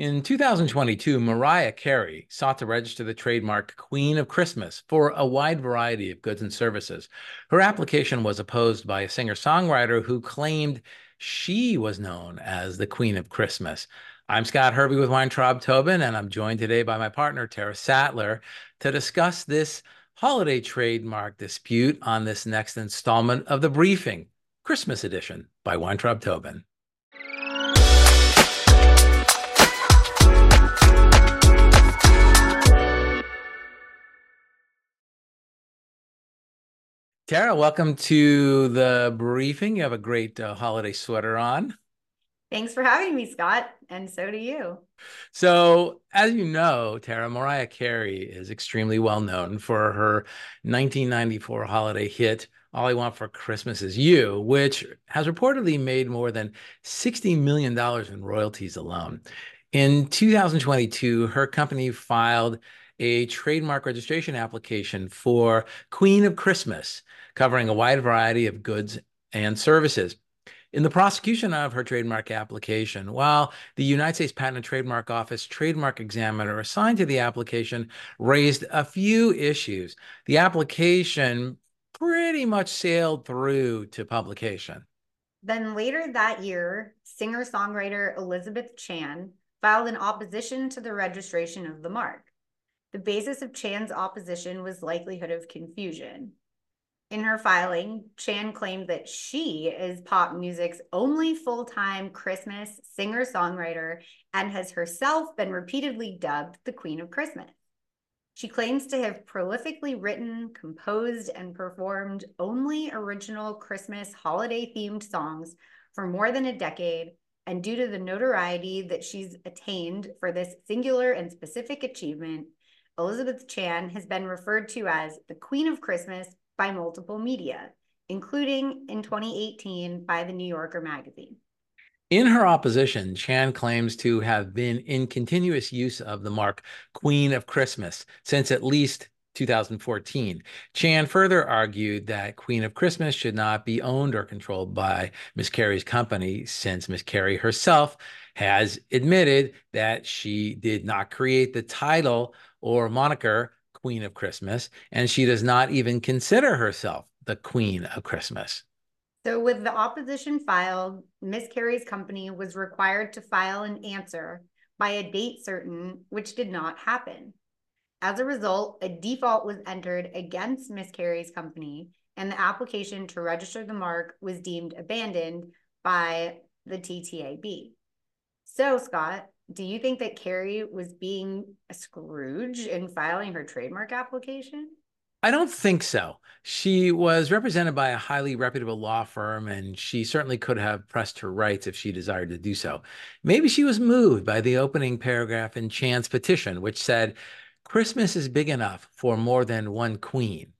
In 2022, Mariah Carey sought to register the trademark Queen of Christmas for a wide variety of goods and services. Her application was opposed by a singer songwriter who claimed she was known as the Queen of Christmas. I'm Scott Hervey with Weintraub Tobin, and I'm joined today by my partner, Tara Sattler, to discuss this holiday trademark dispute on this next installment of The Briefing, Christmas edition by Weintraub Tobin. Tara, welcome to the briefing. You have a great uh, holiday sweater on. Thanks for having me, Scott. And so do you. So, as you know, Tara, Mariah Carey is extremely well known for her 1994 holiday hit, All I Want for Christmas Is You, which has reportedly made more than $60 million in royalties alone. In 2022, her company filed a trademark registration application for Queen of Christmas, covering a wide variety of goods and services. In the prosecution of her trademark application, while the United States Patent and Trademark Office trademark examiner assigned to the application raised a few issues, the application pretty much sailed through to publication. Then later that year, singer songwriter Elizabeth Chan filed an opposition to the registration of the mark. The basis of Chan's opposition was likelihood of confusion. In her filing, Chan claimed that she is pop music's only full time Christmas singer songwriter and has herself been repeatedly dubbed the Queen of Christmas. She claims to have prolifically written, composed, and performed only original Christmas holiday themed songs for more than a decade. And due to the notoriety that she's attained for this singular and specific achievement, Elizabeth Chan has been referred to as the Queen of Christmas by multiple media, including in 2018 by the New Yorker magazine. In her opposition, Chan claims to have been in continuous use of the mark Queen of Christmas since at least 2014. Chan further argued that Queen of Christmas should not be owned or controlled by Miss Carey's company, since Miss Carey herself has admitted that she did not create the title or moniker Queen of Christmas, and she does not even consider herself the Queen of Christmas. So, with the opposition filed, Miss Carey's company was required to file an answer by a date certain, which did not happen. As a result, a default was entered against Miss Carey's company, and the application to register the mark was deemed abandoned by the TTAB. So, Scott, do you think that Carey was being a Scrooge in filing her trademark application? I don't think so. She was represented by a highly reputable law firm, and she certainly could have pressed her rights if she desired to do so. Maybe she was moved by the opening paragraph in Chan's petition, which said, Christmas is big enough for more than one queen.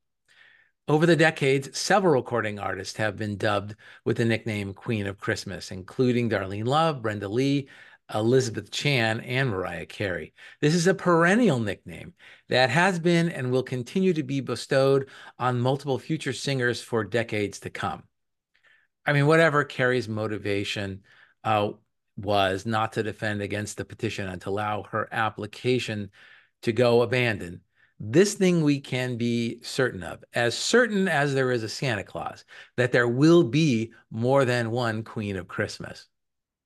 Over the decades, several recording artists have been dubbed with the nickname Queen of Christmas, including Darlene Love, Brenda Lee, Elizabeth Chan, and Mariah Carey. This is a perennial nickname that has been and will continue to be bestowed on multiple future singers for decades to come. I mean, whatever Carey's motivation uh, was not to defend against the petition and to allow her application to go abandoned, this thing we can be certain of, as certain as there is a Santa Claus, that there will be more than one Queen of Christmas.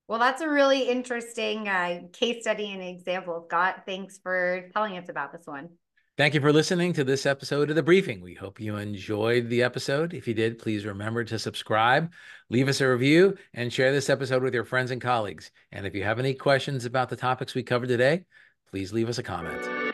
Well, that's a really interesting uh, case study and example, Scott. Thanks for telling us about this one. Thank you for listening to this episode of The Briefing. We hope you enjoyed the episode. If you did, please remember to subscribe, leave us a review, and share this episode with your friends and colleagues. And if you have any questions about the topics we covered today, please leave us a comment.